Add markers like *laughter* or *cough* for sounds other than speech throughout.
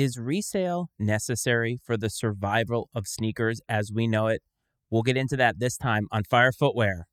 Is resale necessary for the survival of sneakers as we know it? We'll get into that this time on Fire Footwear.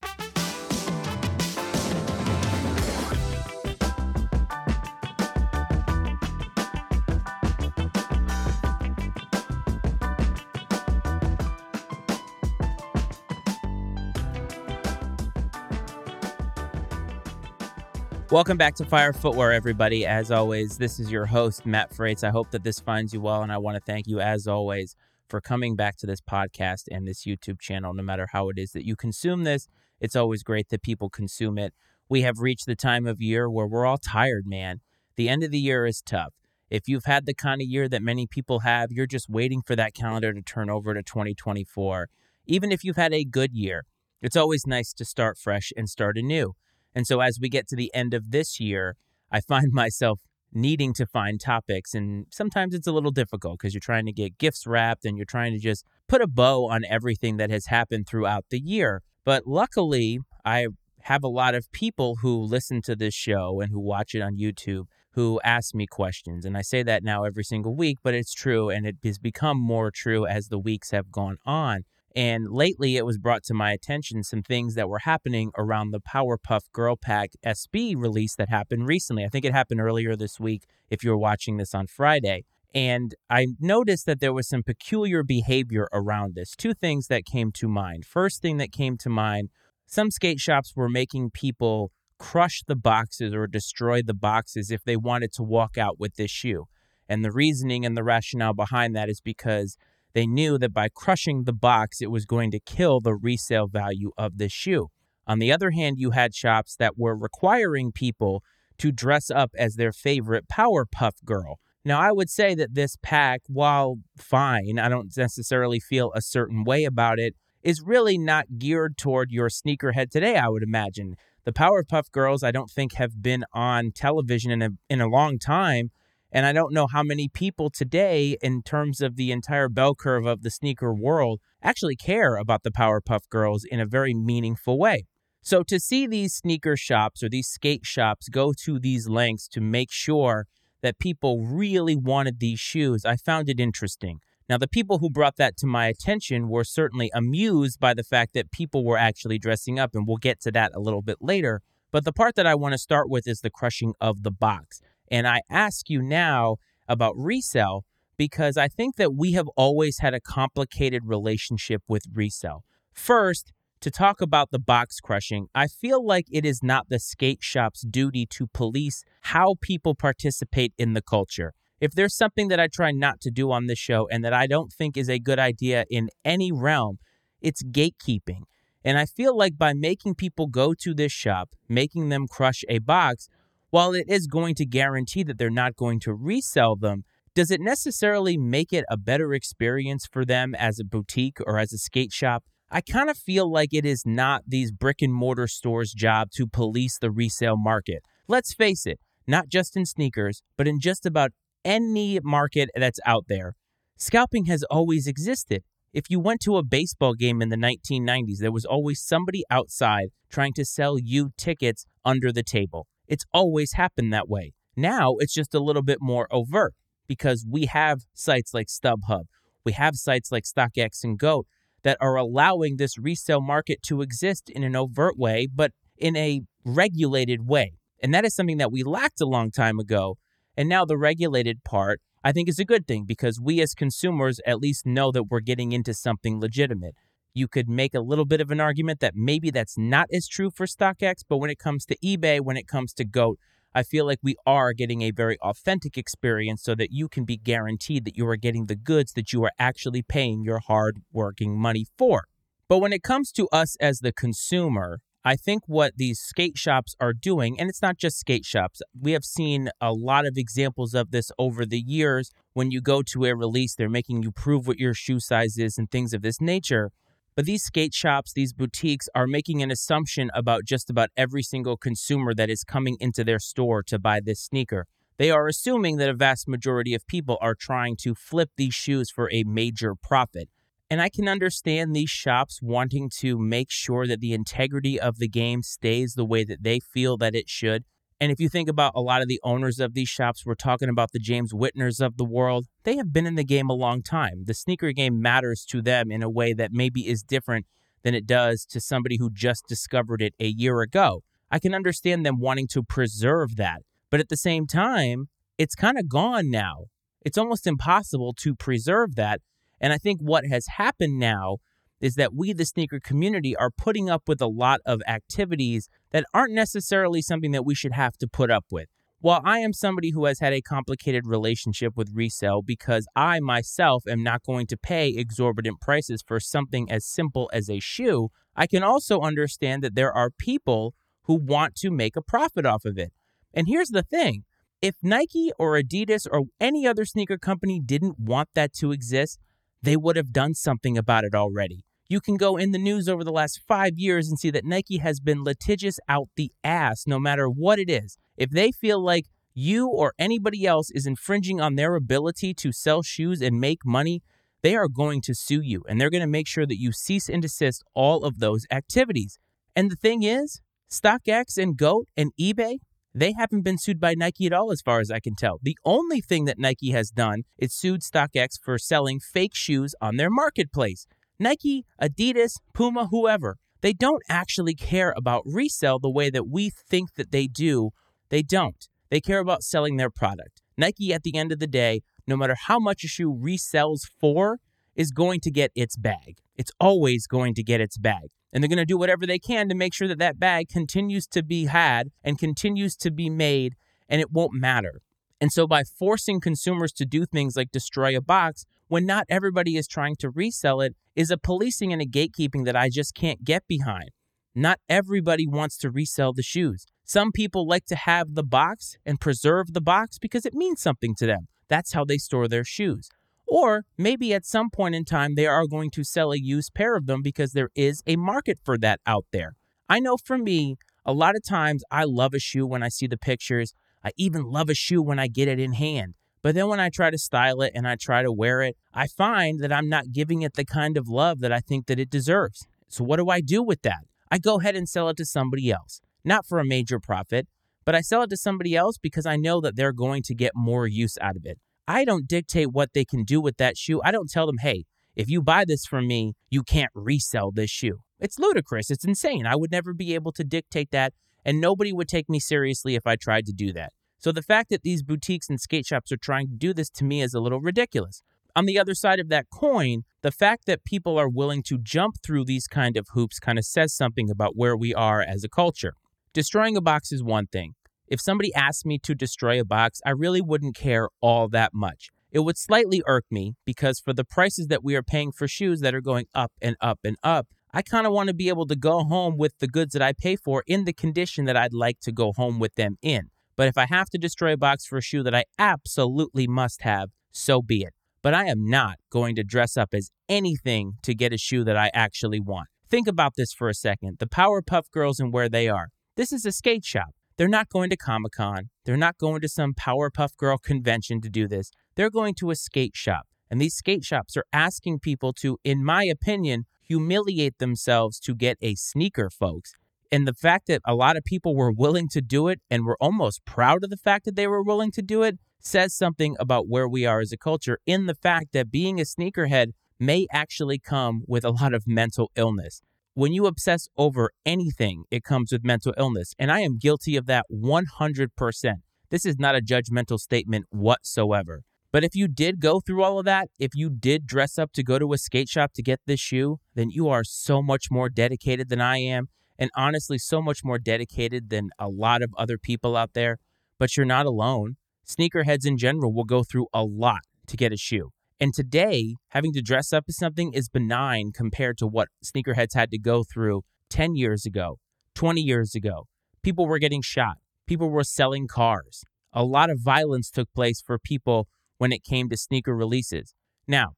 Welcome back to Fire Footwear, everybody. As always, this is your host, Matt Frates. I hope that this finds you well, and I want to thank you, as always, for coming back to this podcast and this YouTube channel. No matter how it is that you consume this, it's always great that people consume it. We have reached the time of year where we're all tired, man. The end of the year is tough. If you've had the kind of year that many people have, you're just waiting for that calendar to turn over to 2024. Even if you've had a good year, it's always nice to start fresh and start anew. And so as we get to the end of this year, I find *laughs* myself needing to find topics. And sometimes it's a little difficult because you're trying to get gifts wrapped and you're trying to just put a bow on everything that has happened throughout the year. But luckily, I have a lot of people who listen to this show and who watch it on YouTube who ask me questions. And I say that now every single week, but it's true. And it has become more true as the weeks have gone on. And lately, it was brought to my attention some things that were happening around the Powerpuff Girl Pack SB release that happened recently. I think it happened earlier this week if you were watching this on Friday. And I noticed that there was some peculiar behavior around this. Two things that came to mind. First thing that came to mind some skate shops were making people crush the boxes or destroy the boxes if they wanted to walk out with this shoe. And the reasoning and the rationale behind that is because they knew that by crushing the box, it was going to kill the resale value of the shoe. On the other hand, you had shops that were requiring people to dress up as their favorite Powerpuff Girl. Now, I would say that this pack, while fine, I don't necessarily feel a certain way about it, is really not geared toward your sneakerhead today, I would imagine. The Powerpuff Girls, I don't think, have been on television in a, in a long time. And I don't know how many people today, in terms of the entire bell curve of the sneaker world, actually care about the Powerpuff Girls in a very meaningful way. So to see these sneaker shops or these skate shops go to these lengths to make sure that people really wanted these shoes, I found it interesting. Now, the people who brought that to my attention were certainly amused by the fact that people were actually dressing up, and we'll get to that a little bit later. But the part that I want to start with is the crushing of the box. And I ask you now about resell because I think that we have always had a complicated relationship with resell. First, to talk about the box crushing, I feel like it is not the skate shop's duty to police how people participate in the culture. If there's something that I try not to do on this show and that I don't think is a good idea in any realm, it's gatekeeping. And I feel like by making people go to this shop, making them crush a box, while it is going to guarantee that they're not going to resell them, does it necessarily make it a better experience for them as a boutique or as a skate shop? I kind of feel like it is not these brick and mortar stores' job to police the resale market. Let's face it, not just in sneakers, but in just about any market that's out there. Scalping has always existed. If you went to a baseball game in the 1990s, there was always somebody outside trying to sell you tickets under the table. It's always happened that way. Now it's just a little bit more overt because we have sites like StubHub, we have sites like StockX and Goat that are allowing this resale market to exist in an overt way, but in a regulated way. And that is something that we lacked a long time ago. And now the regulated part, I think, is a good thing because we as consumers at least know that we're getting into something legitimate. You could make a little bit of an argument that maybe that's not as true for StockX, but when it comes to eBay, when it comes to GOAT, I feel like we are getting a very authentic experience so that you can be guaranteed that you are getting the goods that you are actually paying your hard working money for. But when it comes to us as the consumer, I think what these skate shops are doing, and it's not just skate shops, we have seen a lot of examples of this over the years. When you go to a release, they're making you prove what your shoe size is and things of this nature. But these skate shops, these boutiques are making an assumption about just about every single consumer that is coming into their store to buy this sneaker. They are assuming that a vast majority of people are trying to flip these shoes for a major profit. And I can understand these shops wanting to make sure that the integrity of the game stays the way that they feel that it should. And if you think about a lot of the owners of these shops, we're talking about the James Whitners of the world. They have been in the game a long time. The sneaker game matters to them in a way that maybe is different than it does to somebody who just discovered it a year ago. I can understand them wanting to preserve that. But at the same time, it's kind of gone now. It's almost impossible to preserve that. And I think what has happened now is that we, the sneaker community, are putting up with a lot of activities that aren't necessarily something that we should have to put up with. While I am somebody who has had a complicated relationship with resale because I myself am not going to pay exorbitant prices for something as simple as a shoe, I can also understand that there are people who want to make a profit off of it. And here's the thing if Nike or Adidas or any other sneaker company didn't want that to exist, they would have done something about it already. You can go in the news over the last five years and see that Nike has been litigious out the ass no matter what it is. If they feel like you or anybody else is infringing on their ability to sell shoes and make money, they are going to sue you and they're going to make sure that you cease and desist all of those activities. And the thing is, StockX and GOAT and eBay, they haven't been sued by Nike at all, as far as I can tell. The only thing that Nike has done is sued StockX for selling fake shoes on their marketplace. Nike, Adidas, Puma, whoever, they don't actually care about resale the way that we think that they do. They don't. They care about selling their product. Nike, at the end of the day, no matter how much a shoe resells for, is going to get its bag. It's always going to get its bag. And they're going to do whatever they can to make sure that that bag continues to be had and continues to be made, and it won't matter. And so, by forcing consumers to do things like destroy a box, when not everybody is trying to resell it is a policing and a gatekeeping that I just can't get behind. Not everybody wants to resell the shoes. Some people like to have the box and preserve the box because it means something to them. That's how they store their shoes. Or maybe at some point in time, they are going to sell a used pair of them because there is a market for that out there. I know for me, a lot of times I love a shoe when I see the pictures. I even love a shoe when I get it in hand. But then when I try to style it and I try to wear it, I find that I'm not giving it the kind of love that I think that it deserves. So what do I do with that? I go ahead and sell it to somebody else. Not for a major profit, but I sell it to somebody else because I know that they're going to get more use out of it. I don't dictate what they can do with that shoe. I don't tell them, hey, if you buy this from me, you can't resell this shoe. It's ludicrous. It's insane. I would never be able to dictate that, and nobody would take me seriously if I tried to do that. So the fact that these boutiques and skate shops are trying to do this to me is a little ridiculous. On the other side of that coin, the fact that people are willing to jump through these kind of hoops kind of says something about where we are as a culture. Destroying a box is one thing. If somebody asked me to destroy a box, I really wouldn't care all that much. It would slightly irk me because for the prices that we are paying for shoes that are going up and up and up, I kind of want to be able to go home with the goods that I pay for in the condition that I'd like to go home with them in. But if I have to destroy a box for a shoe that I absolutely must have, so be it. But I am not going to dress up as anything to get a shoe that I actually want. Think about this for a second. The Powerpuff Girls and where they are. This is a skate shop. They're not going to Comic Con. They're not going to some Powerpuff Girl convention to do this. They're going to a skate shop. And these skate shops are asking people to, in my opinion, humiliate themselves to get a sneaker, folks. And the fact that a lot of people were willing to do it and were almost proud of the fact that they were willing to do it says something about where we are as a culture in the fact that being a sneakerhead may actually come with a lot of mental illness. When you obsess over anything, it comes with mental illness. And I am guilty of that 100%. This is not a judgmental statement whatsoever. But if you did go through all of that, if you did dress up to go to a skate shop to get this shoe, then you are so much more dedicated than I am and honestly so much more dedicated than a lot of other people out there. But you're not alone. Sneakerheads in general will go through a lot to get a shoe. And today, having to dress up as something is benign compared to what sneakerheads had to go through 10 years ago, 20 years ago. People were getting shot, people were selling cars. A lot of violence took place for people when it came to sneaker releases. Now,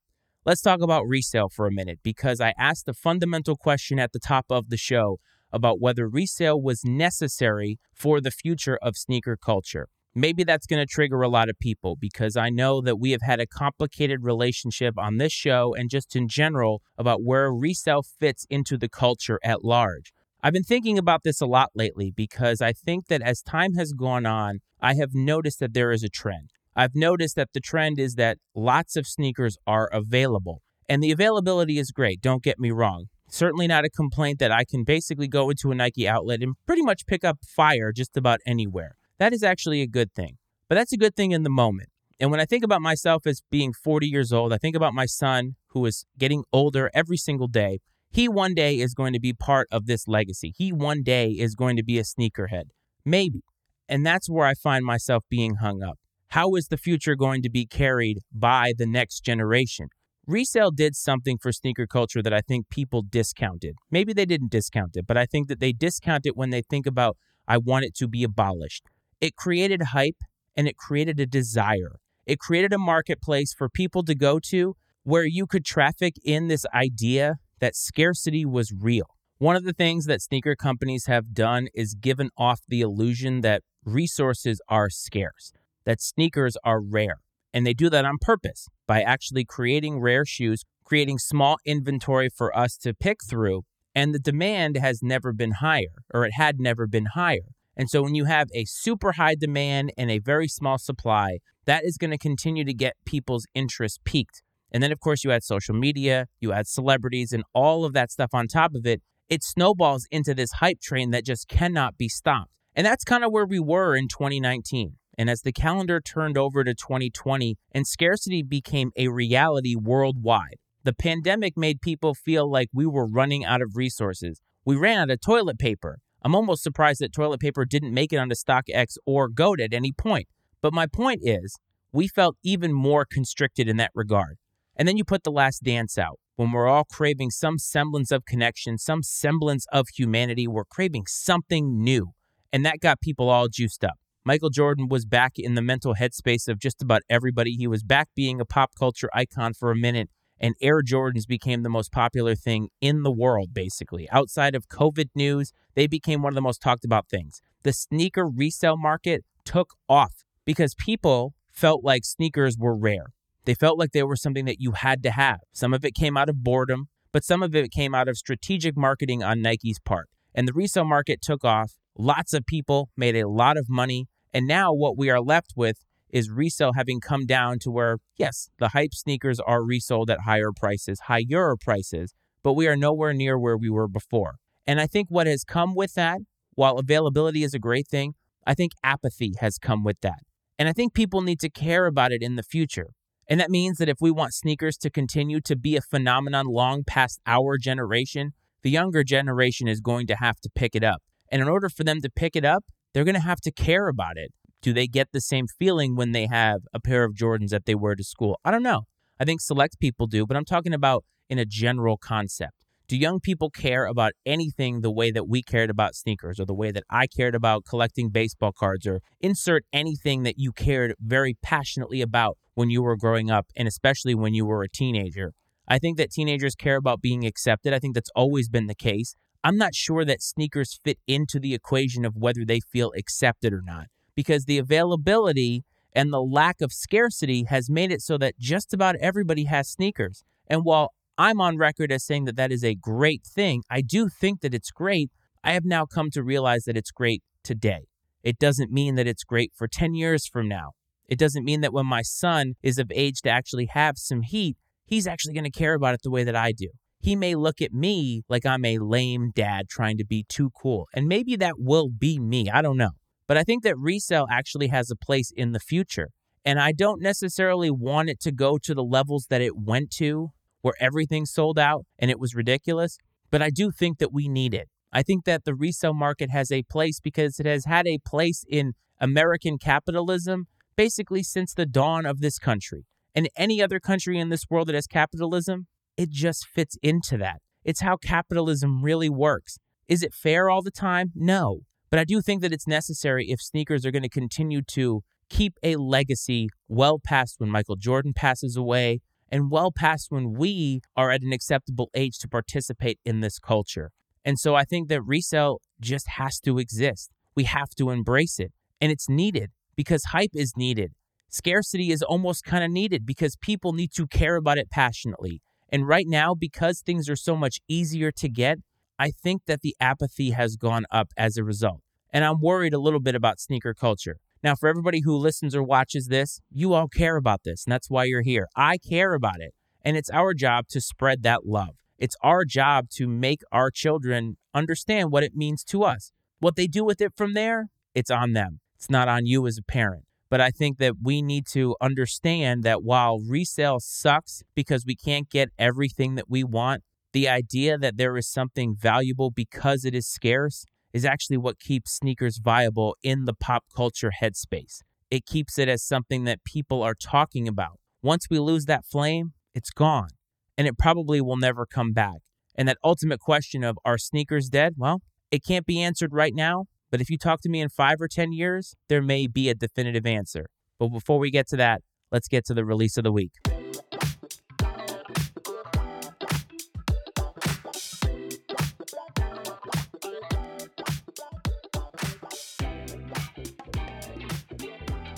let's talk about resale for a minute because I asked the fundamental question at the top of the show about whether resale was necessary for the future of sneaker culture. Maybe that's going to trigger a lot of people because I know that we have had a complicated relationship on this show and just in general about where resale fits into the culture at large. I've been thinking about this a lot lately because I think that as time has gone on, I have noticed that there is a trend. I've noticed that the trend is that lots of sneakers are available. And the availability is great, don't get me wrong. Certainly not a complaint that I can basically go into a Nike outlet and pretty much pick up fire just about anywhere. That is actually a good thing. But that's a good thing in the moment. And when I think about myself as being 40 years old, I think about my son who is getting older every single day. He one day is going to be part of this legacy. He one day is going to be a sneakerhead. Maybe. And that's where I find myself being hung up. How is the future going to be carried by the next generation? Resale did something for sneaker culture that I think people discounted. Maybe they didn't discount it, but I think that they discount it when they think about, I want it to be abolished. It created hype and it created a desire. It created a marketplace for people to go to where you could traffic in this idea that scarcity was real. One of the things that sneaker companies have done is given off the illusion that resources are scarce, that sneakers are rare. And they do that on purpose by actually creating rare shoes, creating small inventory for us to pick through. And the demand has never been higher, or it had never been higher. And so when you have a super high demand and a very small supply, that is going to continue to get people's interest piqued. And then, of course, you add social media, you add celebrities, and all of that stuff on top of it. It snowballs into this hype train that just cannot be stopped. And that's kind of where we were in 2019. And as the calendar turned over to 2020 and scarcity became a reality worldwide, the pandemic made people feel like we were running out of resources. We ran out of toilet paper. I'm almost surprised that toilet paper didn't make it onto StockX or GOAT at any point. But my point is, we felt even more constricted in that regard. And then you put the last dance out when we're all craving some semblance of connection, some semblance of humanity. We're craving something new. And that got people all juiced up. Michael Jordan was back in the mental headspace of just about everybody. He was back being a pop culture icon for a minute, and Air Jordans became the most popular thing in the world, basically. Outside of COVID news, they became one of the most talked about things. The sneaker resale market took off because people felt like sneakers were rare. They felt like they were something that you had to have. Some of it came out of boredom, but some of it came out of strategic marketing on Nike's part. And the resale market took off, Lots of people made a lot of money. And now what we are left with is resale having come down to where, yes, the hype sneakers are resold at higher prices, higher prices, but we are nowhere near where we were before. And I think what has come with that, while availability is a great thing, I think apathy has come with that. And I think people need to care about it in the future. And that means that if we want sneakers to continue to be a phenomenon long past our generation, the younger generation is going to have to pick it up. And in order for them to pick it up, they're going to have to care about it. Do they get the same feeling when they have a pair of Jordans that they wear to school? I don't know. I think select people do, but I'm talking about in a general concept. Do young people care about anything the way that we cared about sneakers or the way that I cared about collecting baseball cards or insert anything that you cared very passionately about when you were growing up and especially when you were a teenager? I think that teenagers care about being accepted. I think that's always been the case. I'm not sure that sneakers fit into the equation of whether they feel accepted or not because the availability and the lack of scarcity has made it so that just about everybody has sneakers. And while I'm on record as saying that that is a great thing, I do think that it's great. I have now come to realize that it's great today. It doesn't mean that it's great for 10 years from now. It doesn't mean that when my son is of age to actually have some heat, he's actually going to care about it the way that I do he may look at me like I'm a lame dad trying to be too cool. And maybe that will be me. I don't know. But I think that resale actually has a place in the future. And I don't necessarily want it to go to the levels that it went to, where everything sold out and it was ridiculous. But I do think that we need it. I think that the resale market has a place because it has had a place in American capitalism basically since the dawn of this country. And any other country in this world that has capitalism, it just fits into that. It's how capitalism really works. Is it fair all the time? No. But I do think that it's necessary if sneakers are going to continue to keep a legacy well past when Michael Jordan passes away and well past when we are at an acceptable age to participate in this culture. And so I think that resale just has to exist. We have to embrace it. And it's needed because hype is needed. Scarcity is almost kind of needed because people need to care about it passionately. And right now, because things are so much easier to get, I think that the apathy has gone up as a result. And I'm worried a little bit about sneaker culture. Now, for everybody who listens or watches this, you all care about this, and that's why you're here. I care about it. And it's our job to spread that love. It's our job to make our children understand what it means to us. What they do with it from there, it's on them. It's not on you as a parent. But I think that we need to understand that while resale sucks because we can't get everything that we want, the idea that there is something valuable because it is scarce is actually what keeps sneakers viable in the pop culture headspace. It keeps it as something that people are talking about. Once we lose that flame, it's gone and it probably will never come back. And that ultimate question of are sneakers dead? Well, it can't be answered right now, but if you talk to me in five or 10 years, there may be a definitive answer. But before we get to that, let's get to the release of the week.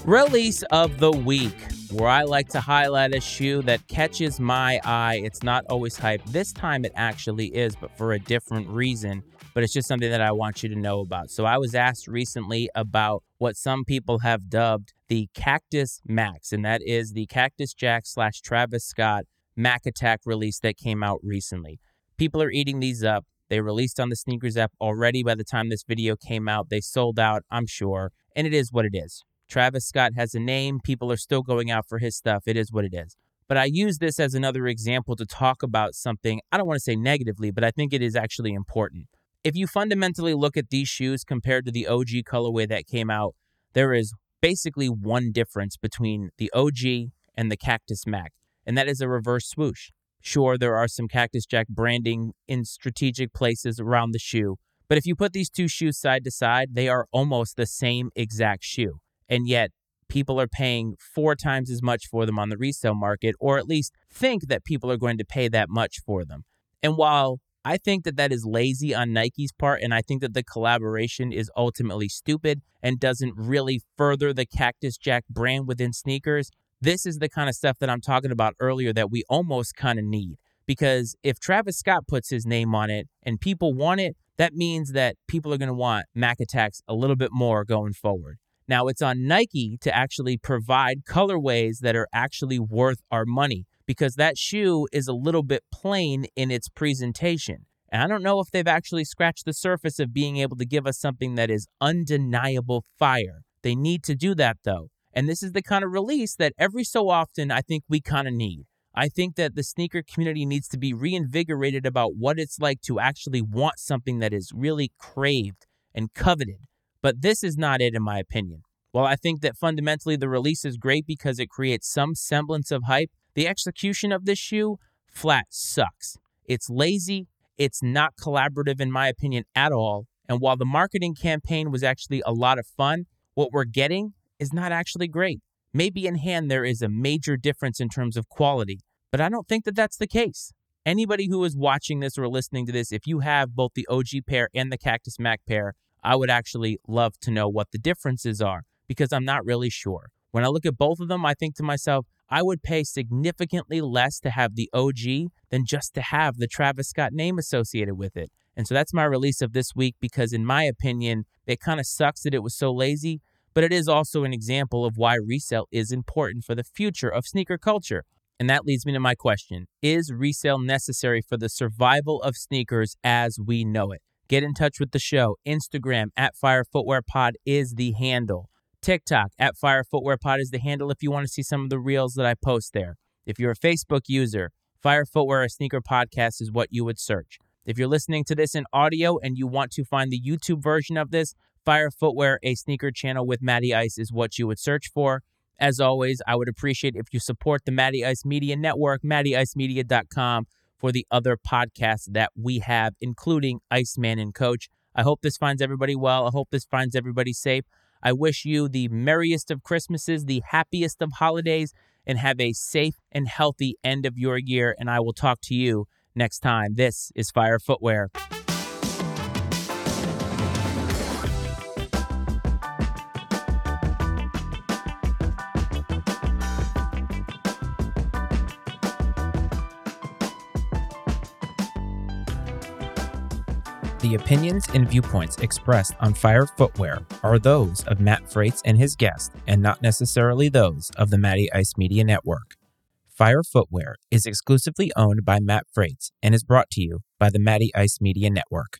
Release of the week, where I like to highlight a shoe that catches my eye. It's not always hype. This time it actually is, but for a different reason. But it's just something that I want you to know about. So I was asked recently about what some people have dubbed the Cactus Max, and that is the Cactus Jack slash Travis Scott Mac Attack release that came out recently. People are eating these up. They released on the sneakers app already by the time this video came out. They sold out, I'm sure, and it is what it is. Travis Scott has a name. People are still going out for his stuff. It is what it is. But I use this as another example to talk about something, I don't want to say negatively, but I think it is actually important. If you fundamentally look at these shoes compared to the OG colorway that came out, there is basically one difference between the OG and the Cactus Mac, and that is a reverse swoosh. Sure, there are some Cactus Jack branding in strategic places around the shoe, but if you put these two shoes side to side, they are almost the same exact shoe and yet people are paying four times as much for them on the resale market, or at least think that people are going to pay that much for them. And while I think that that is lazy on Nike's part, and I think that the collaboration is ultimately stupid and doesn't really further the Cactus Jack brand within sneakers. This is the kind of stuff that I'm talking about earlier that we almost kind of need. Because if Travis Scott puts his name on it and people want it, that means that people are going to want Mac Attacks a little bit more going forward. Now it's on Nike to actually provide colorways that are actually worth our money because that shoe is a little bit plain in its presentation. And I don't know if they've actually scratched the surface of being able to give us something that is undeniable fire. They need to do that though. And this is the kind of release that every so often I think we kind of need. I think that the sneaker community needs to be reinvigorated about what it's like to actually want something that is really craved and coveted but this is not it, in my opinion. While I think that fundamentally the release is great because it creates some semblance of hype, the execution of this shoe flat sucks. It's lazy, it's not collaborative, in my opinion, at all. And while the marketing campaign was actually a lot of fun, what we're getting is not actually great. Maybe in hand there is a major difference in terms of quality, but I don't think that that's the case. Anybody who is watching this or listening to this, if you have both the OG pair and the Cactus Mac pair, I would actually love to know what the differences are because I'm not really sure. When I look at both of them, I think to myself, I would pay significantly less to have the OG than just to have the Travis Scott name associated with it. And so that's my release of this week because, in my opinion, it kind of sucks that it was so lazy, but it is also an example of why resale is important for the future of sneaker culture. And that leads me to my question Is resale necessary for the survival of sneakers as we know it? Get in touch with the show. Instagram at Fire Footwear Pod is the handle. TikTok at Fire Footwear Pod is the handle if you want to see some of the reels that I post there. If you're a Facebook user, Fire Footwear, a sneaker podcast is what you would search. If you're listening to this in audio and you want to find the YouTube version of this, Fire Footwear, a sneaker channel with Matty Ice is what you would search for. As always, I would appreciate if you support the Matty Ice Media Network, mattyicemedia.com for the other podcasts that we have, including Iceman and Coach. I hope this finds everybody well. I hope this finds everybody safe. I wish you the merriest of Christmases, the happiest of holidays, and have a safe and healthy end of your year. And I will talk to you next time. This is Fire Footwear. The opinions and viewpoints expressed on Fire Footwear are those of Matt Frates and his guest, and not necessarily those of the Matty Ice Media Network. Fire Footwear is exclusively owned by Matt Frates and is brought to you by the Matty Ice Media Network.